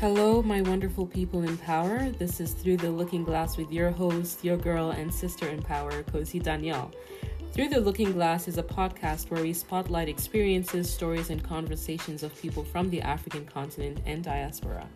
Hello, my wonderful people in power. This is Through the Looking Glass with your host, your girl, and sister in power, Kosi Danielle. Through the Looking Glass is a podcast where we spotlight experiences, stories, and conversations of people from the African continent and diaspora.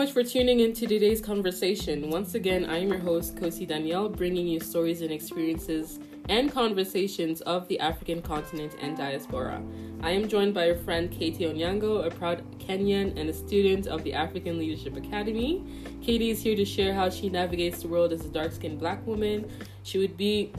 Much for tuning in to today's conversation. Once again, I am your host, Kosi Danielle, bringing you stories and experiences and conversations of the African continent and diaspora. I am joined by a friend, Katy Onyango, a proud Kenyan and a student of the African Leadership Academy. Katy is here to share how she navigates the world as a dark skinned black woman. She would be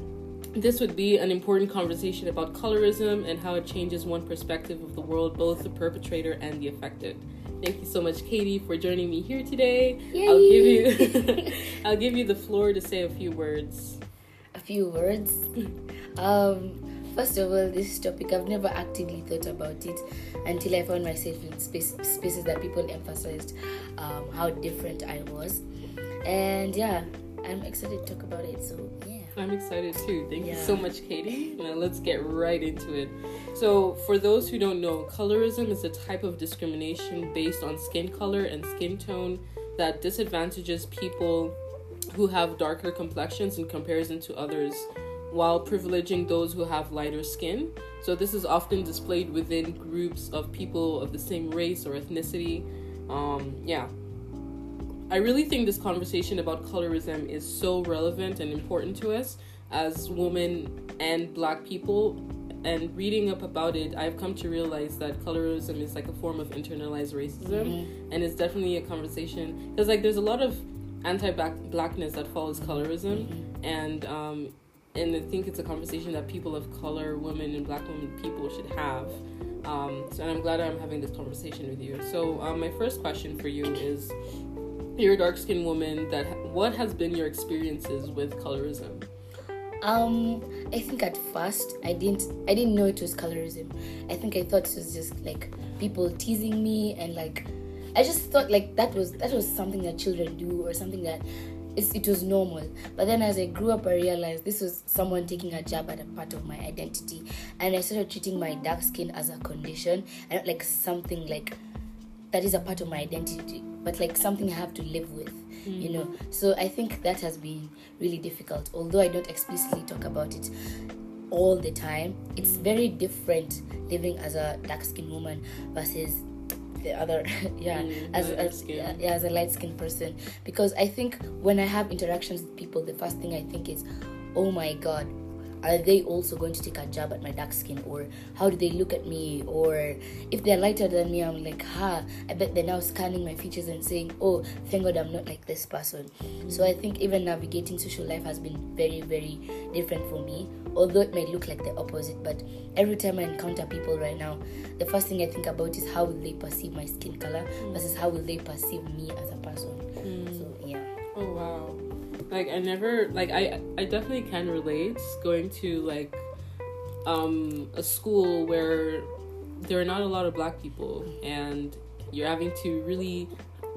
this would be an important conversation about colorism and how it changes one perspective of the world, both the perpetrator and the affected. Thank you so much, Katy, for joining me here today. Yay. I'll give you I'll give you the floor to say a few words. A few words. Um, first of all, this topic I've never actively thought about it until I found myself in space, spaces that people emphasized um, how different I was, and yeah, I'm excited to talk about it. So. I'm excited too. Thank you so much, Katy. Now let's get right into it. So, for those who don't know, colorism is a type of discrimination based on skin color and skin tone that disadvantages people who have darker complexions in comparison to others while privileging those who have lighter skin. So, this is often displayed within groups of people of the same race or ethnicity. Um, yeah, I really think this conversation about colorism is so relevant and important to us as women and black people. And reading up about it, I've come to realize that colorism is like a form of internalized racism, and it's definitely a conversation because like there's a lot of anti-blackness that follows colorism, and um, and I think it's a conversation that people of color, women and black women people should have. Um, so and I'm glad I'm having this conversation with you. So um, my first question for you is you're a dark skinned woman that what has been your experiences with colorism Um, I think at first I didn't I didn't know it was colorism. I think I thought it was just like people teasing me and like I just thought like that was that was something that children do or something that it was normal. But then as I grew up, I realized this was someone taking a jab at a part of my identity, and I started treating my dark skin as a condition and like something like that is a part of my identity, but like something I have to live with, you know. So I think that has been really difficult. Although I don't explicitly talk about it all the time, it's very different living as a dark skinned woman versus the other yeah Mm, as, as yeah, yeah, as a light skinned person because i think when i have interactions with people the first thing i think is oh my god are they also going to take a jab at my dark skin? Or how do they look at me? Or if they're lighter than me i'm like ha i bet they're now scanning my features and saying oh thank god i'm not like this person. So i think even navigating social life has been very very different for me although it may look like the opposite. But every time i encounter people right now the first thing i think about is how will they perceive my skin color versus how will they perceive me as a person. Hmm. So yeah. Oh wow like i never like i i definitely can relate going to like um a school where there are not a lot of black people and you're having to really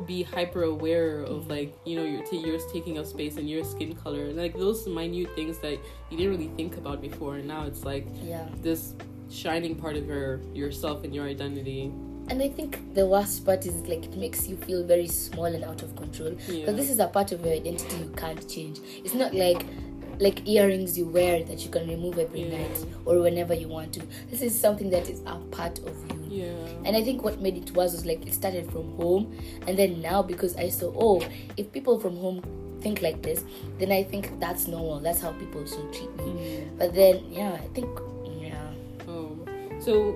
be hyper aware of like you know you're, t- taking up space and your skin color and like those minute things that you didn't really think about before and now it's like yeah. this shining part of your yourself and your identity and i think the worst part is like it makes you feel very small and out of control because Yeah. this is a part of your identity you can't change it's not like like earrings you wear that you can remove every Yeah. night or whenever you want to this is something that is a part of you yeah and I think what made it worse was like it started from home, and then now because I saw, oh, if people from home think like this, then I think that's normal. That's how people should treat me. Mm. But then, yeah, I think, yeah. Oh, so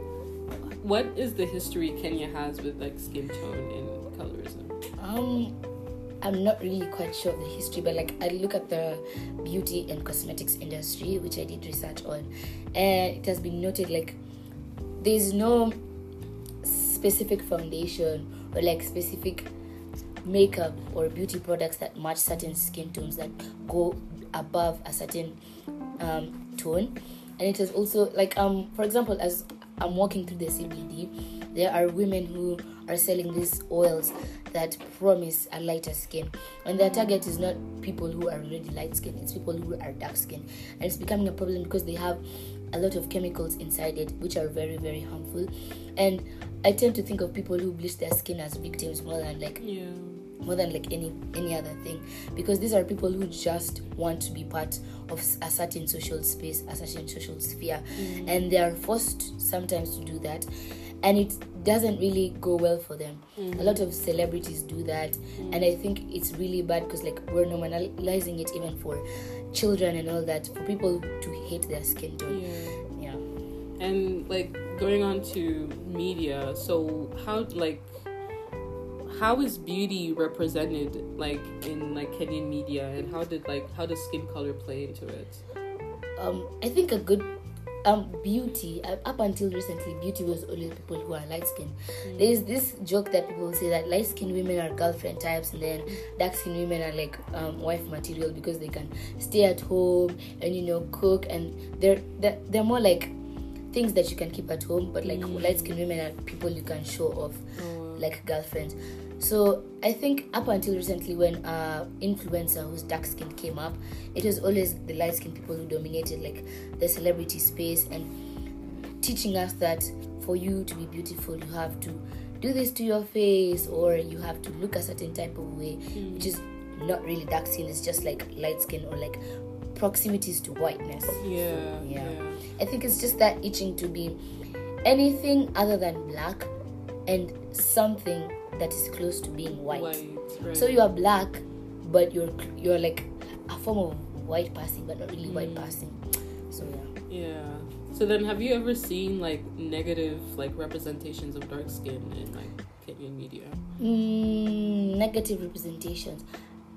what is the history Kenya has with like skin tone and colorism? Um, I'm not really quite sure of the history, but like I look at the beauty and cosmetics industry, which I did research on, and it has been noted like there's no specific foundation or like specific makeup or beauty products that match certain skin tones that go above a certain um, tone and it is also like um for example as i'm walking through the cbd there are women who are selling these oils that promise a lighter skin. And their target is not people who are already light skinned, it's people who are dark skinned. And it's becoming a problem because they have a lot of chemicals inside it, which are very, very harmful. And I tend to think of people who bleach their skin as victims more than like Yeah. More than like any any other thing. Because these are people who just want to be part of a certain social space a certain social sphere. Mm. And they are forced sometimes to do that. And it doesn't really go well for them. Mm. A lot of celebrities do that. Mm. And i think it's really bad because like we're normalizing it even for children and all that for people to hate their skin tone. Yeah. yeah. And like going on to media, so how like how is beauty represented like in like Kenyan media and how did like how does skin color play into it? um, I think a good um, beauty uh, up until recently, beauty was only people who are light skinned. There is this joke that people say that light skinned women are girlfriend types, and then dark skinned women are like um, wife material because they can stay at home and you know cook, and they're they're, they're more like things that you can keep at home. But like light skinned women are people you can show off Oh, like girlfriends. So I think up until recently, when uh influencer who's dark skinned came up, it was always the light skinned people who dominated like the celebrity space and teaching us that for you to be beautiful, you have to do this to your face or you have to look a certain type of way, which is not really dark skin. It's just like light skin or like proximities to whiteness. yeah, Yeah. yeah. I think it's just that itching to be anything other than black and something that is close to being white. right. So you are black, but you're you're like a form of white passing, but not really white passing. So yeah. Yeah. So then, have you ever seen like negative like representations of dark skin in like Kenyan media? Mm, negative representations.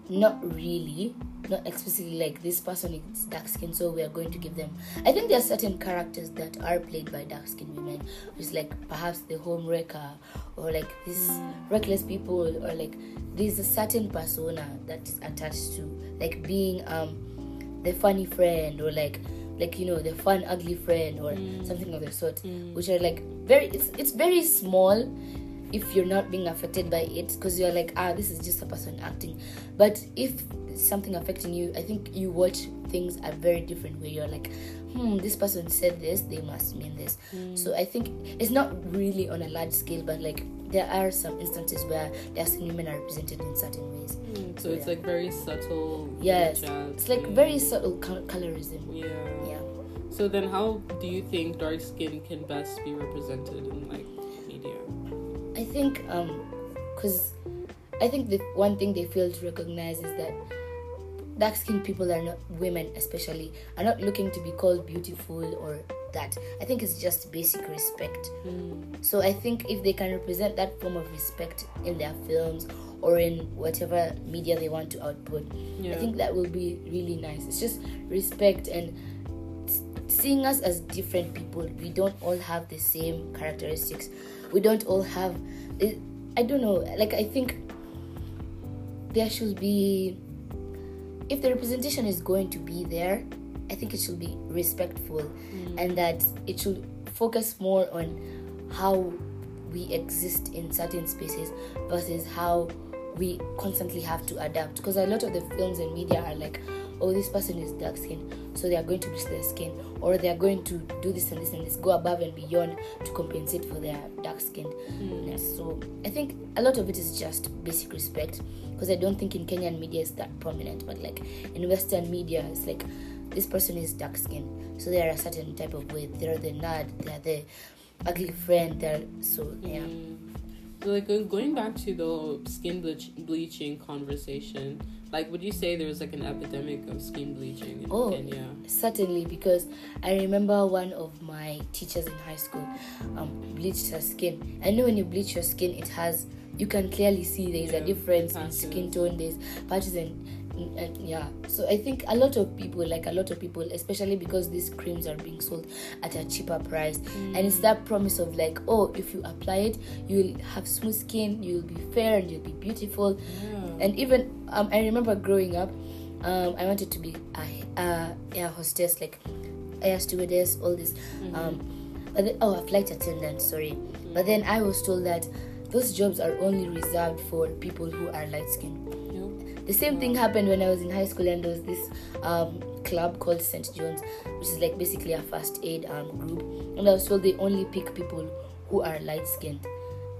Not really. Not explicitly like this person is dark skinned, so we are going to give them. I think there are certain characters that are played by dark skinned women, which is like perhaps the home wrecker, or like these mm. reckless people, or like there's a certain persona that is attached to like being um the funny friend, or like like you know the fun ugly friend, or mm. something of the sort, mm. which are like very. It's it's very small if you're not being affected by it because you're like ah this is just a person acting but if something affecting you i think you watch things a very different way you're like hmm this person said this they must mean this so i think it's not really on a large scale but like there are some instances where dark women are represented in certain ways So it's yeah. like very subtle. yes it's like very subtle col- colorism Yeah. yeah So then, how do you think dark skin can best be represented in like? I think um because I think the one thing they fail to recognize is that dark skinned people are not women especially are not looking to be called beautiful or that. I think it's just basic respect. So I think if they can represent that form of respect in their films or in whatever media they want to output, Yeah. I think that will be really nice. It's just respect and seeing us as different people. We don't all have the same characteristics. We don't all have. Eh, I don't know. Like I think there should be. If the representation is going to be there, I think it should be respectful, mm. and that it should focus more on how we exist in certain spaces versus how we constantly have to adapt. Because a lot of the films and media are like, oh, this person is dark skinned, so they are going to bleach their skin, or they are going to do this and this and this, go above and beyond to compensate for their dark skinnedness. Hmm. So I think a lot of it is just basic respect. Because I don't think in Kenyan media it's that prominent, but like in Western media, it's like this person is dark skinned, so they are a certain type of way. They're the nerd, they're the ugly friend. They're so yeah. Hmm. So like going back to the skin bleach- bleaching conversation, like would you say there was like an epidemic of skin bleaching in Oh. Kenya? Certainly, because I remember one of my teachers in high school um, bleached her skin. I know when you bleach your skin, it has you can clearly see there's Yeah, a difference in skin tone. There's patches and yeah. So I think a lot of people, like a lot of people, especially because these creams are being sold at a cheaper price, and it's that promise of like, oh, if you apply it, you'll have smooth skin, you'll be fair, and you'll be beautiful. Yeah. And even um, I remember growing up, um, I wanted to be a, a air hostess, like air stewardess, all this. Um, but then, oh, a flight attendant. Sorry, but then I was told that those jobs are only reserved for people who are light skinned. The same thing happened when I was in high school, and there was this um, club called St. John's, which is like basically a first aid um, group. And I was told they only pick people who are light skinned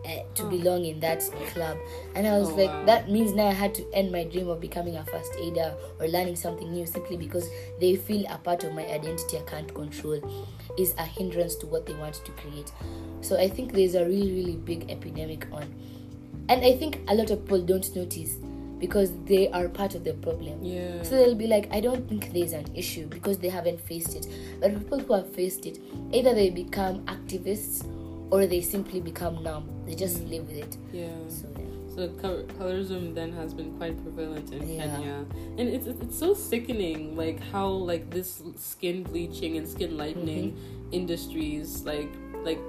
uh, to Oh. belong in that club. And I was Oh, like, wow. that means now I had to end my dream of becoming a first aider or learning something new simply because they feel a part of my identity I can't control is a hindrance to what they want to create. So I think there's a really, really big epidemic on. And I think a lot of people don't notice because they are part of the problem. Yeah. So they'll be like, I don't think there's an issue because they haven't faced it. But people who have faced it, either they become activists or they simply become numb. They just live with it. yeah. So yeah. So co- colorism then has been quite prevalent in Yeah. Kenya, and it's it's it's so sickening, like how like this skin bleaching and skin lightening Mm-hmm. industries, like like,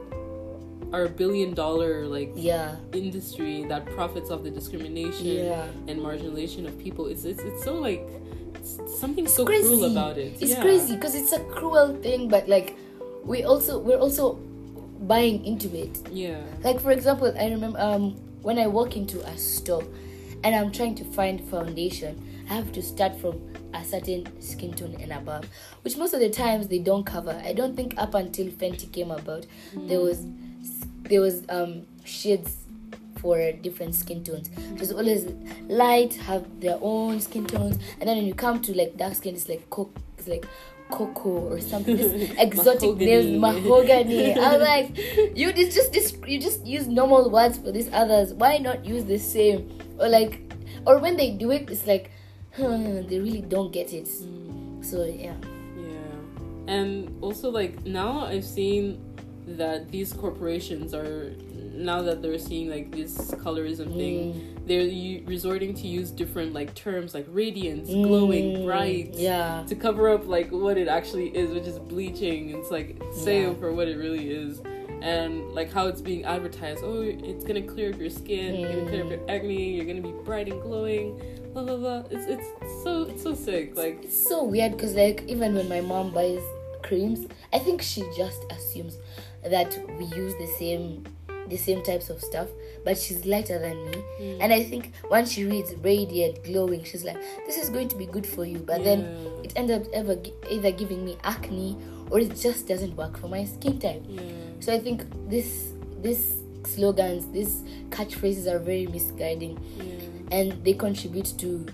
are a billion dollar like Yeah. industry that profits off the discrimination Yeah. and marginalization of people. It's it's it's so like it's something so crazy. cruel about it. It's Yeah. crazy because it's a cruel thing, but like we also we're also buying into it. Yeah. Like for example, I remember um when I walk into a store and I'm trying to find foundation, I have to start from a certain skin tone and above, which most of the times they don't cover. I don't think up until Fenty came about, there was there was um shades for different skin tones. There's always light have their own skin tones, and then when you come to like dark skin, it's like coke, it's like cocoa or something. This exotic names, mahogany. I'm like, you just just this you just use normal words for these others. Why not use the same? Or like, or when they do it, it's like, huh, they really don't get it. So yeah, Yeah. And also like now I've seen that these corporations are now that they're seeing like this colorism thing, they're u- resorting to use different like terms like radiance, glowing, Mm, bright, yeah, to cover up like what it actually is, which is bleaching. It's like say Yeah. for what it really is. And like how it's being advertised. Oh, it's gonna clear up your skin. You're gonna clear up your acne. You're gonna be bright and glowing. Blah blah blah. It's it's so it's so sick. Like it's so weird because like even when my mom buys creams, I think she just assumes that we use the same the same types of stuff, but she's lighter than me. Mm. And I think once she reads radiant, glowing, she's like, "This is going to be good for you." But then it ends up ever either giving me acne or it just doesn't work for my skin type. yeah. So I think this this slogans, these catchphrases are very misguiding Yeah. and they contribute to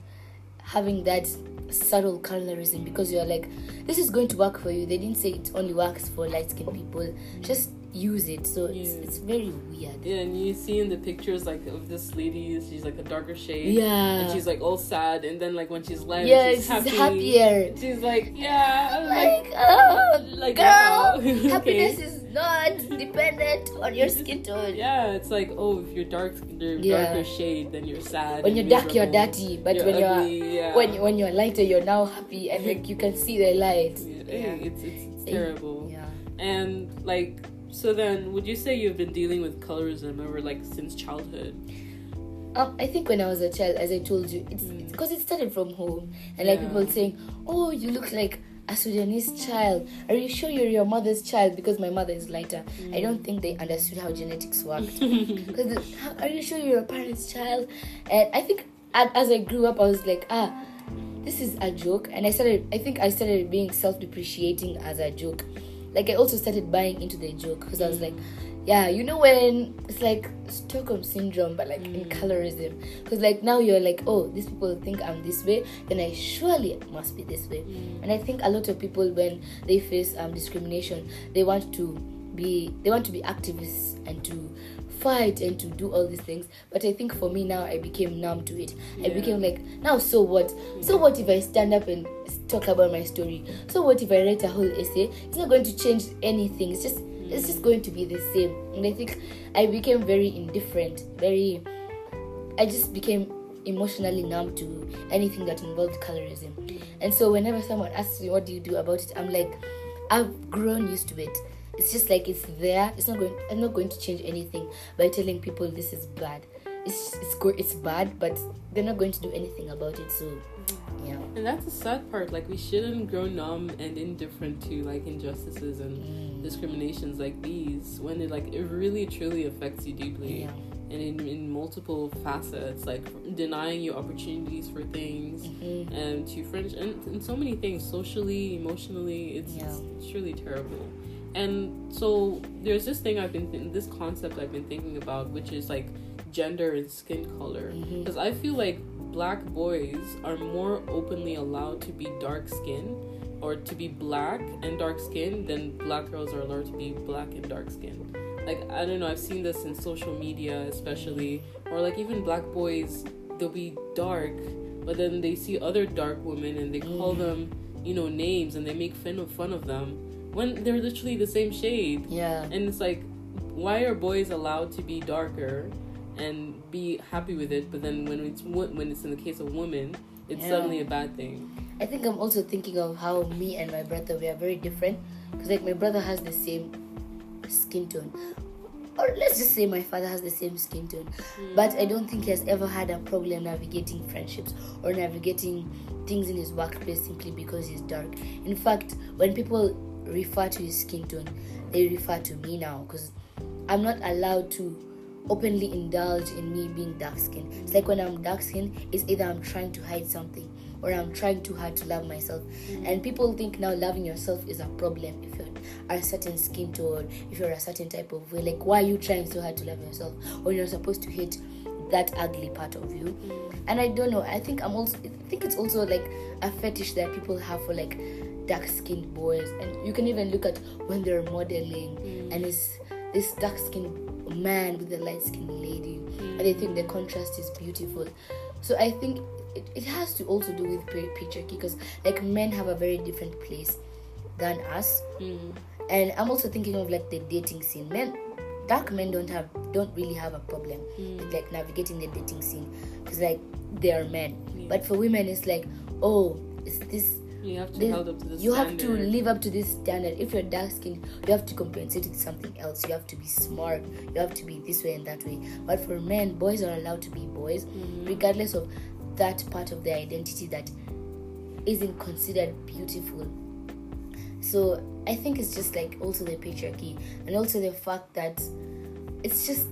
having that subtle colorism because you're like, this is going to work for you. They didn't say it only works for light skinned people. Just use it. So it's, Yeah. it's very weird. Yeah, and you see in the pictures like of this lady, she's like a darker shade. Yeah. And she's like all sad, and then like when she's lighter, yeah, she's she's happy. happier. She's like, yeah, like, Like, oh, like, girl, wow. Okay. happiness is not dependent on your skin tone. yeah, it's like, oh, if you're dark, you're Yeah. darker shade, then you're sad. When you're dark, you're dirty, but You're when you're yeah. when when you're lighter, you're now happy, and like you can see the light. yeah, Yeah. it's, it's, it's terrible. Yeah. And like, so then, would you say you've been dealing with colorism ever like since childhood? Um, I think when I was a child, as I told you, it's because it started from home, and like Yeah. people saying, "Oh, you look like a Sudanese child. Are you sure you're your mother's child?" Because my mother is lighter. I don't think they understood how genetics worked. Because are you sure you're your parents' child? And I think as I grew up, I was like, ah, this is a joke, and I started. I think I started being self-depreciating as a joke. Like I also started buying into the joke because I was like, yeah, you know when it's like Stockholm syndrome, but like in colorism. Because like now you're like, oh, these people think I'm this way, then I surely must be this way. And I think a lot of people when they face um, discrimination, they want to be they want to be activists and to fight and to do all these things. But I think for me now, I became numb to it. I became like, now so what? So what if I stand up and talk about my story? So what if I write a whole essay? It's not going to change anything. It's just it's just going to be the same. And I think I became very indifferent. Very, I just became emotionally numb to anything that involved colorism. And so whenever someone asks me what do you do about it, I'm like, I've grown used to it. It's just like it's there. It's not going. I'm not going to change anything by telling people this is bad. It's it's go, it's bad, but they're not going to do anything about it. So, yeah. And that's the sad part. Like we shouldn't grow numb and indifferent to like injustices and discriminations like these when it like it really truly affects you deeply. Yeah. and in, in multiple facets, like denying you opportunities for things Mhm. and to friends and, and so many things socially, emotionally. It's, Yeah. it's, really terrible. And so there's this thing I've been th- this concept I've been thinking about, which is like gender and skin color, because I feel like black boys are more openly allowed to be dark skinned or to be black and dark skinned than black girls are allowed to be black and dark skinned. Like I don't know, I've seen this in social media especially, or like even black boys, they'll be dark, but then they see other dark women and they call Mm. them, you know, names and they make fun of fun of them when they're literally the same shade. Yeah. And it's like, why are boys allowed to be darker and be happy with it, but then when it's when it's in the case of women, it's Yeah. suddenly a bad thing. I think I'm also thinking of how me and my brother we are very different because like my brother has the same skin tone or let's just say my father has the same skin tone hmm. but I don't think he has ever had a problem navigating friendships or navigating things in his workplace simply because he's dark in fact when people refer to his skin tone they refer to me now because I'm not allowed to openly indulge in me being dark skinned. It's like when I'm dark skinned, it's either I'm trying to hide something or I'm trying too hard to love myself. Mm. And people think now loving yourself is a problem if you're a certain skin tone, if you're a certain type of way. Like, why are you trying so hard to love yourself when you're supposed to hate that ugly part of you? Mm. And I don't know. I think I'm also. I think it's also like a fetish that people have for like dark skinned boys, and you can even look at when they're modeling, and it's this dark skinned man with a light skinned lady, and they think the contrast is beautiful. So I think it, it has to also do with pa- patriarchy because like men have a very different place than us, Mm. and I'm also thinking of like the dating scene. Men, dark men don't have don't really have a problem with like navigating the dating scene because like they are men. Yeah. But for women, it's like oh, it's this You have to This- up to you have to live up to this standard. If you're dark skinned, you have to compensate with something else. You have to be smart. You have to be this way and that way. But for men, boys are allowed to be boys, Mm-hmm. regardless of that part of their identity that isn't considered beautiful. So I think it's just like also the patriarchy and also the fact that it's just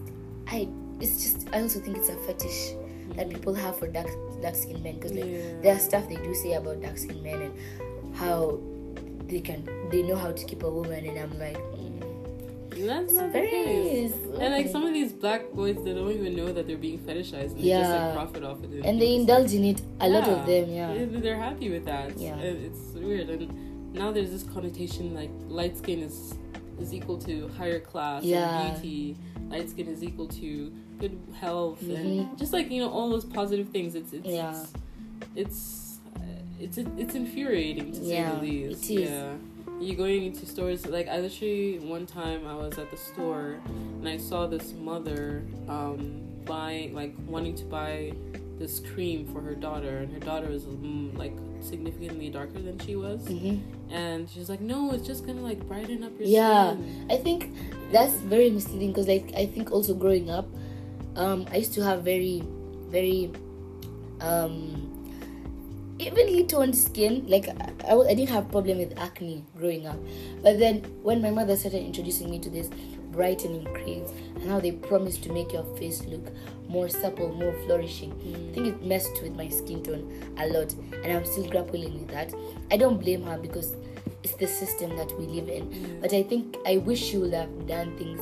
I it's just I also think it's a fetish that people have for dark dark skinned men because like Yeah. there are stuff they do say about dark skinned men and how they can they know how to keep a woman and I'm like mm, That's not the case. And like some of these black boys, they don't even know that they're being fetishized. And they just Yeah. like profit off of it. and they indulge in it a lot of them yeah They- They're happy with that. Yeah. It's weird. And now there's this connotation like light skin is is equal to higher class Yeah. and beauty. Light skin is equal to good health Mhm. and just like you know all those positive things. It's it's Yeah. it's it's it's, it's infuriating to say the least. it is. Yeah. you're going into stores like I literally one time I was at the store and I saw this mother um, buying like wanting to buy this cream for her daughter and her daughter was mm, like significantly darker than she was hmm and she's like no it's just gonna like brighten up your Yeah. skin I think that's very misleading because like I think also growing up um I used to have very very um evenly toned skin like I, I, I didn't have problem with acne growing up. But then when my mother started introducing me to this brightening creams and how they promise to make your face look more supple more flourishing i think it messed with my skin tone a lot. And i'm still grappling with that. I don't blame her because it's the system that we live in. But i think i wish she would have done things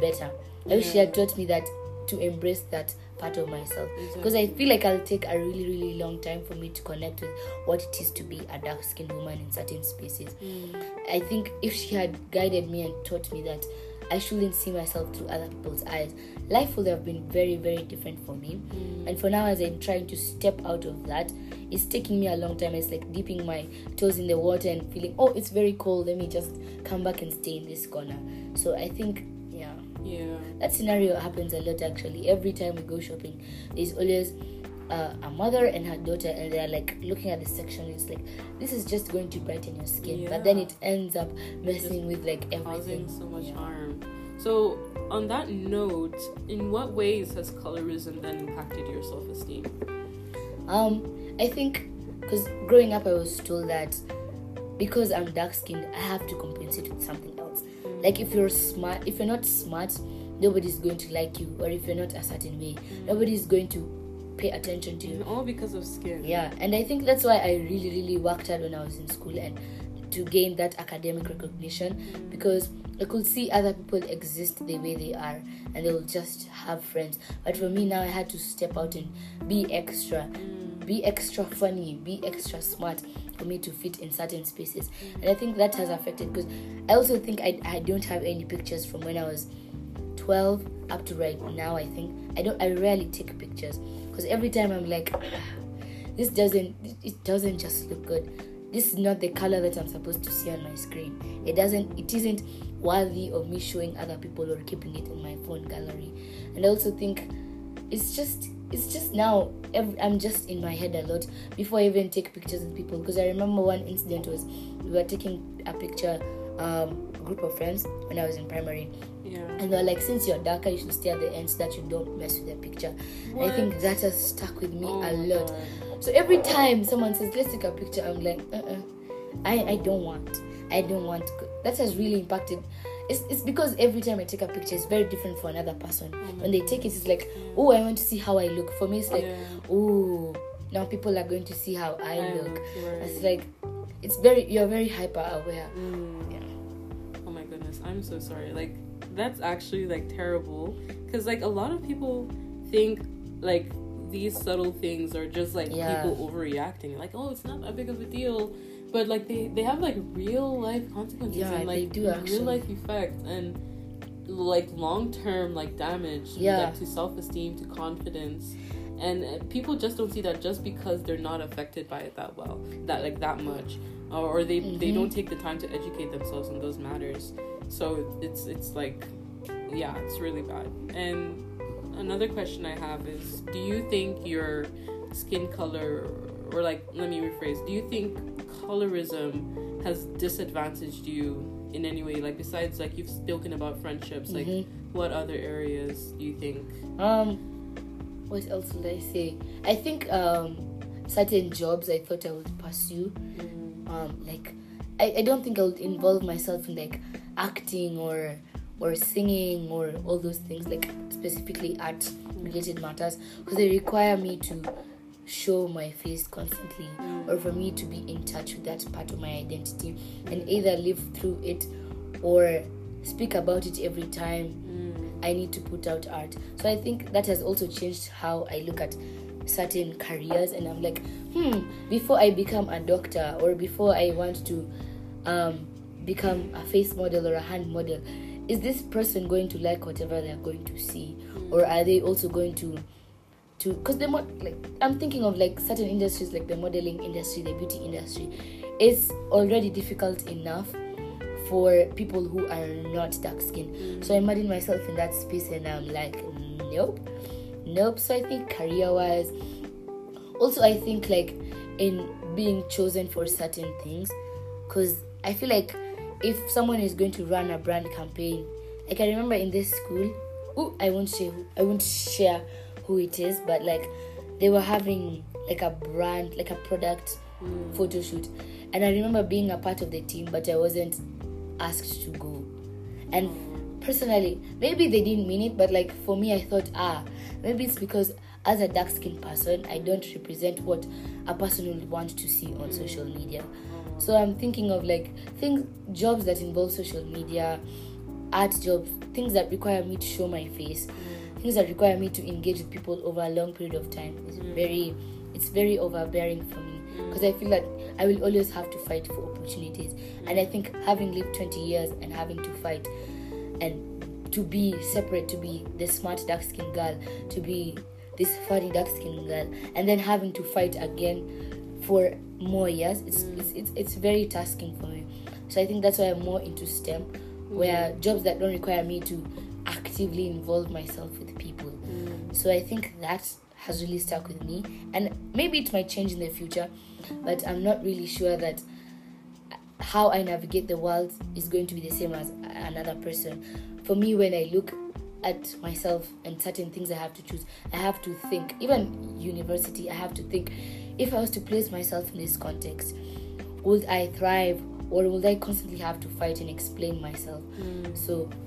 better. I wish she had taught me that to embrace that part of myself because I feel like I'll take a really really long time for me to connect with what it is to be a dark skinned woman in certain spaces. Mm. I think if she had guided me and taught me that I shouldn't see myself through other people's eyes, life would have been very very different for me. Mm. And for now, as I'm trying to step out of that, it's taking me a long time. It's like dipping my toes in the water and feeling, oh, it's very cold. Let me just come back and stay in this corner. So I think, yeah. Yeah that scenario happens a lot actually. Every time we go shopping there's always uh, a mother and her daughter and they're like looking at the section. It's like this is just going to brighten your skin. But then it ends up messing with like everything. causing so much Yeah. harm. So on that note in what ways has colorism then impacted your self-esteem? Um i think because growing up i was told that because i'm dark skinned i have to compensate with something like if you're smart if you're not smart nobody's going to like you, or if you're not a certain way, nobody's going to pay attention to you. And all because of skin. Yeah, and I think that's why I really, really worked hard when I was in school and to gain that academic recognition because I could see other people exist the way they are and they'll just have friends. But for me now, I had to step out and be extra, be extra funny, be extra smart for me to fit in certain spaces. And I think that has affected because I also think I, I don't have any pictures from when I was 12 up to right now. I think I don't, I rarely take pictures because every time I'm like, this doesn't, it doesn't just look good this is not the color that I'm supposed to see on my screen. It doesn't it isn't worthy of me showing other people or keeping it in my phone gallery. And I also think it's just it's just now every, I'm just in my head a lot before I even take pictures with people because I remember one incident was we were taking a picture um group of friends when I was in primary Yeah. and they're like since you're darker you should stay at the end so that you don't mess with the picture I think that has stuck with me Oh a lot God. so every time someone says, "Let's take a picture," I'm like, "Uh-uh, I I don't want. I don't want." That has really impacted. It's, it's because every time I take a picture, it's very different for another person. When they take it, it's like, "Oh, I want to see how I look." For me, it's like, Yeah. "Oh, now people are going to see how I I look." look, right. It's like, it's very you're very hyper aware. Mm. Yeah. Oh my goodness, I'm so sorry. Like that's actually like terrible because like a lot of people think like these subtle things are just like Yeah. people overreacting. Like oh, it's not that big of a deal, but like they they have like real life consequences Yeah, and they like do, actually. real life effects and like long term like damage Yeah. like, to self esteem to confidence. And uh, people just don't see that just because they're not affected by it that well, that like that much, or, or they they Mhm. don't take the time to educate themselves on those matters. So it's it's like, yeah, it's really bad. And another question I have is, do you think your skin color, or like, let me rephrase, do you think colorism has disadvantaged you in any way? Like besides, like you've spoken about friendships, like Mhm. what other areas do you think? Um, what else would I say? I think um, certain jobs I thought I would pursue. um like I, I don't think I would involve myself in like acting or or singing or all those things like specifically art related matters because they require me to show my face constantly or for me to be in touch with that part of my identity and either live through it or speak about it every time I need to put out art. So I think that has also changed how I look at certain careers, and I'm like, hmm, before I become a doctor or before I want to um, become a face model or a hand model, is this person going to like whatever they're going to see, or are they also going to to because the mo- like I'm thinking of like certain industries like the modeling industry, the beauty industry, is already difficult enough for people who are not dark skinned. Mm. So I imagine myself in that space and I'm like, nope, nope. So I think career wise, also I think like in being chosen for certain things, because I feel like if someone is going to run a brand campaign, like I remember in this school, ooh, I won't share, I won't share who it is, but like they were having like a brand, like a product mm. photo shoot, and I remember being a part of the team, but I wasn't asked to go. And personally, maybe they didn't mean it, but like for me, I thought, ah, maybe it's because as a dark skinned person, I don't represent what a person would want to see on mm. social media. So I'm thinking of like things, jobs that involve social media, art jobs, things that require me to show my face, mm. Things that require me to engage with people over a long period of time. It's mm. very, it's very overbearing for me mm. because I feel that I will always have to fight for opportunities. And I mm. think having lived 20 years and having to fight and to be separate, to be the smart dark skinned girl, to be this funny dark skinned girl, and then having to fight again for more years, it's, it's, it's, it's very tasking for me. So I think that's why I'm more into STEM, where jobs that don't require me to actively involve myself with people. Mm. So I think that has really stuck with me, and maybe it might change in the future, but I'm not really sure that how I navigate the world is going to be the same as another person. For me, when I look at myself and certain things I have to choose, I have to think, even university, I have to think if I was to place myself in this context, would I thrive or would I constantly have to fight and explain myself? Mm. So, yeah.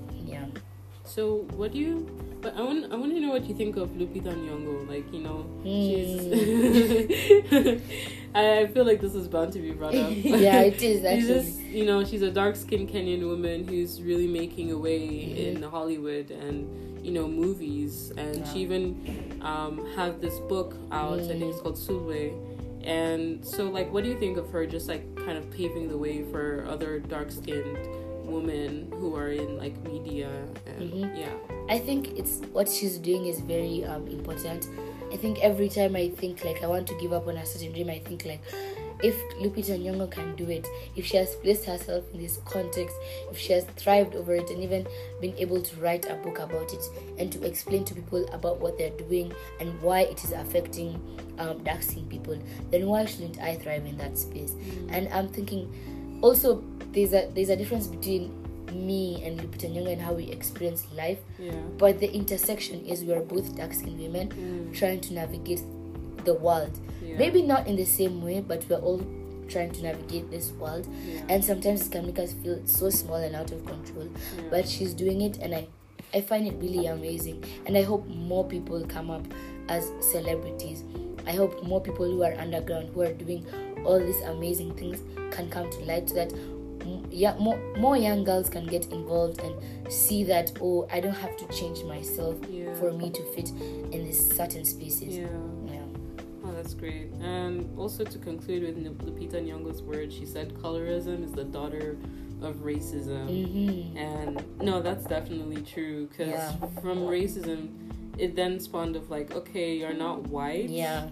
So what do you? But I want I want to know what you think of Lupita Nyong'o. Like you know, she's. I feel like this is bound to be brought up. yeah, it is she's actually. just you know she's a dark skinned Kenyan woman who's really making a way Mhm. in Hollywood and you know movies and Yeah. she even um, had this book out I think Mm. it's called Sulwe and so like what do you think of her just like kind of paving the way for other dark skinned women who are in like media and Mhm. yeah I think it's what she's doing is very um, important. I think every time I think like I want to give up on a certain dream, I think like if Lupita Nyong'o can do it, if she has placed herself in this context, if she has thrived over it, and even been able to write a book about it and to explain to people about what they're doing and why it is affecting um, dark skinned people, then why shouldn't I thrive in that space? And I'm thinking also there's a there's a difference between me and Lupita Nyong'o and how we experience life yeah but the intersection is we are both dark skinned women Mm. trying to navigate the world. yeah Maybe not in the same way, but we're all trying to navigate this world. yeah. And sometimes it can make us feel so small and out of control. yeah. But she's doing it, and I, I find it really amazing. And I hope more people come up as celebrities. I hope more people who are underground, who are doing all these amazing things, can come to light so that yeah, more, more young girls can get involved and see that, oh, I don't have to change myself Yeah. for me to fit in these certain spaces. yeah Yeah. Oh, that's great. And also to conclude with Lu- Lupita Nyong'o's words, she said colorism is the daughter of racism. Mm-hmm. And no, that's definitely true because Yeah. from racism, it then spawned of like, okay, you're not white, Yeah.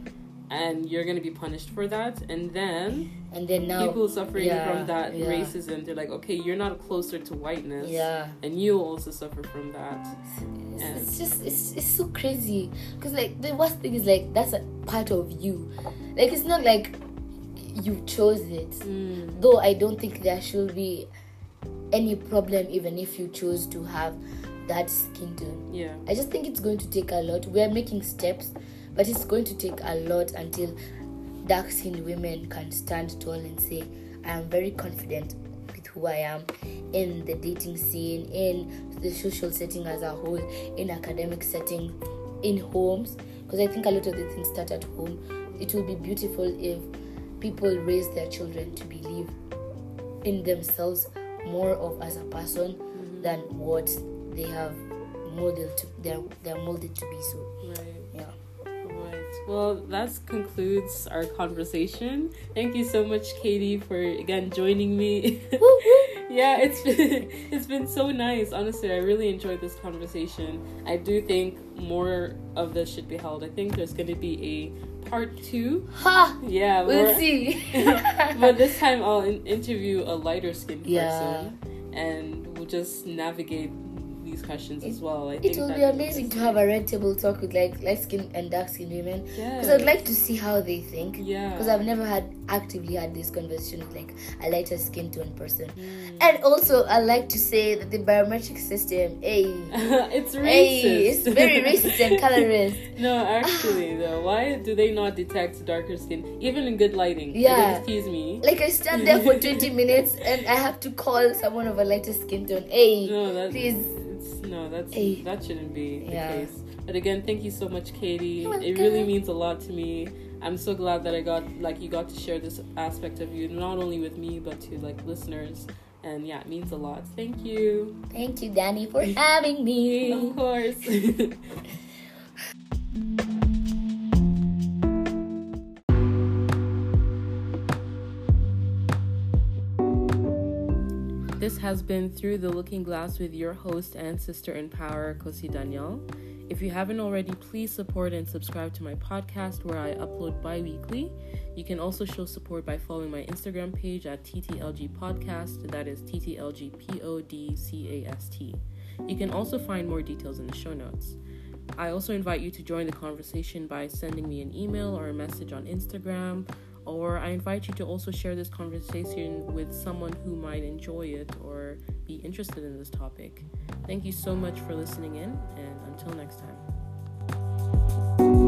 And you're gonna be punished for that. And then And then now, people suffering yeah, from that yeah. racism, they're like, okay, you're not closer to whiteness, yeah. and you'll also suffer from that. It's, And- it's just it's, it's so crazy because like the worst thing is like that's a part of you like it's not like you chose it Mm, though i don't think there should be any problem even if you chose to have that skin tone yeah, i just think it's going to take a lot we're making steps but it's going to take a lot until dark skinned women can stand tall and say i am very confident with who i am in the dating scene in the social setting as a whole in academic setting in homes because i think a lot of the things start at home it will be beautiful if people raise their children to believe in themselves more of as a person mm-hmm. than what they have modeled to they're they're molded to be so right. yeah Right. Well, that concludes our conversation. Thank you so much, Katy, for again joining me. yeah, it's been it's been so nice. Honestly, I really enjoyed this conversation. I do think more of this should be held. I think there's going to be a part two. ha Yeah, we'll see but this time I'll in- interview a lighter skinned Yeah. person, and we'll just navigate these questions as well. I it will be amazing to have a red table talk with like light skin and dark skin women because i'd like to see how they think Yeah. because i've never had actively had this conversation with like a lighter skin tone person Mm. and also i like to say that the biometric system hey it's racist. hey it's very racist and colorist No, actually, though, why do they not detect darker skin, even in good lighting? Yeah. Excuse me. like i stand there for 20 minutes and i have to call someone of a lighter skin tone hey No, please no, that's that shouldn't be the Yeah. case. But again, thank you so much, Katy. It really means a lot to me. I'm so glad that I got like you got to share this aspect of you, not only with me but to like listeners. And yeah, it means a lot. Thank you. thank you danny for having me Of course. This has been Through the Looking Glass with your host and sister in power, Kosi Danielle. If you haven't already, please support and subscribe to my podcast where I upload bi weekly. You can also show support by following my Instagram page at TTLG Podcast, that is TTLG P O D C A S T. You can also find more details in the show notes. I also invite you to join the conversation by sending me an email or a message on Instagram, or I invite you to also share this conversation with someone who might enjoy it or be interested in this topic. Thank you so much for listening in, and until next time.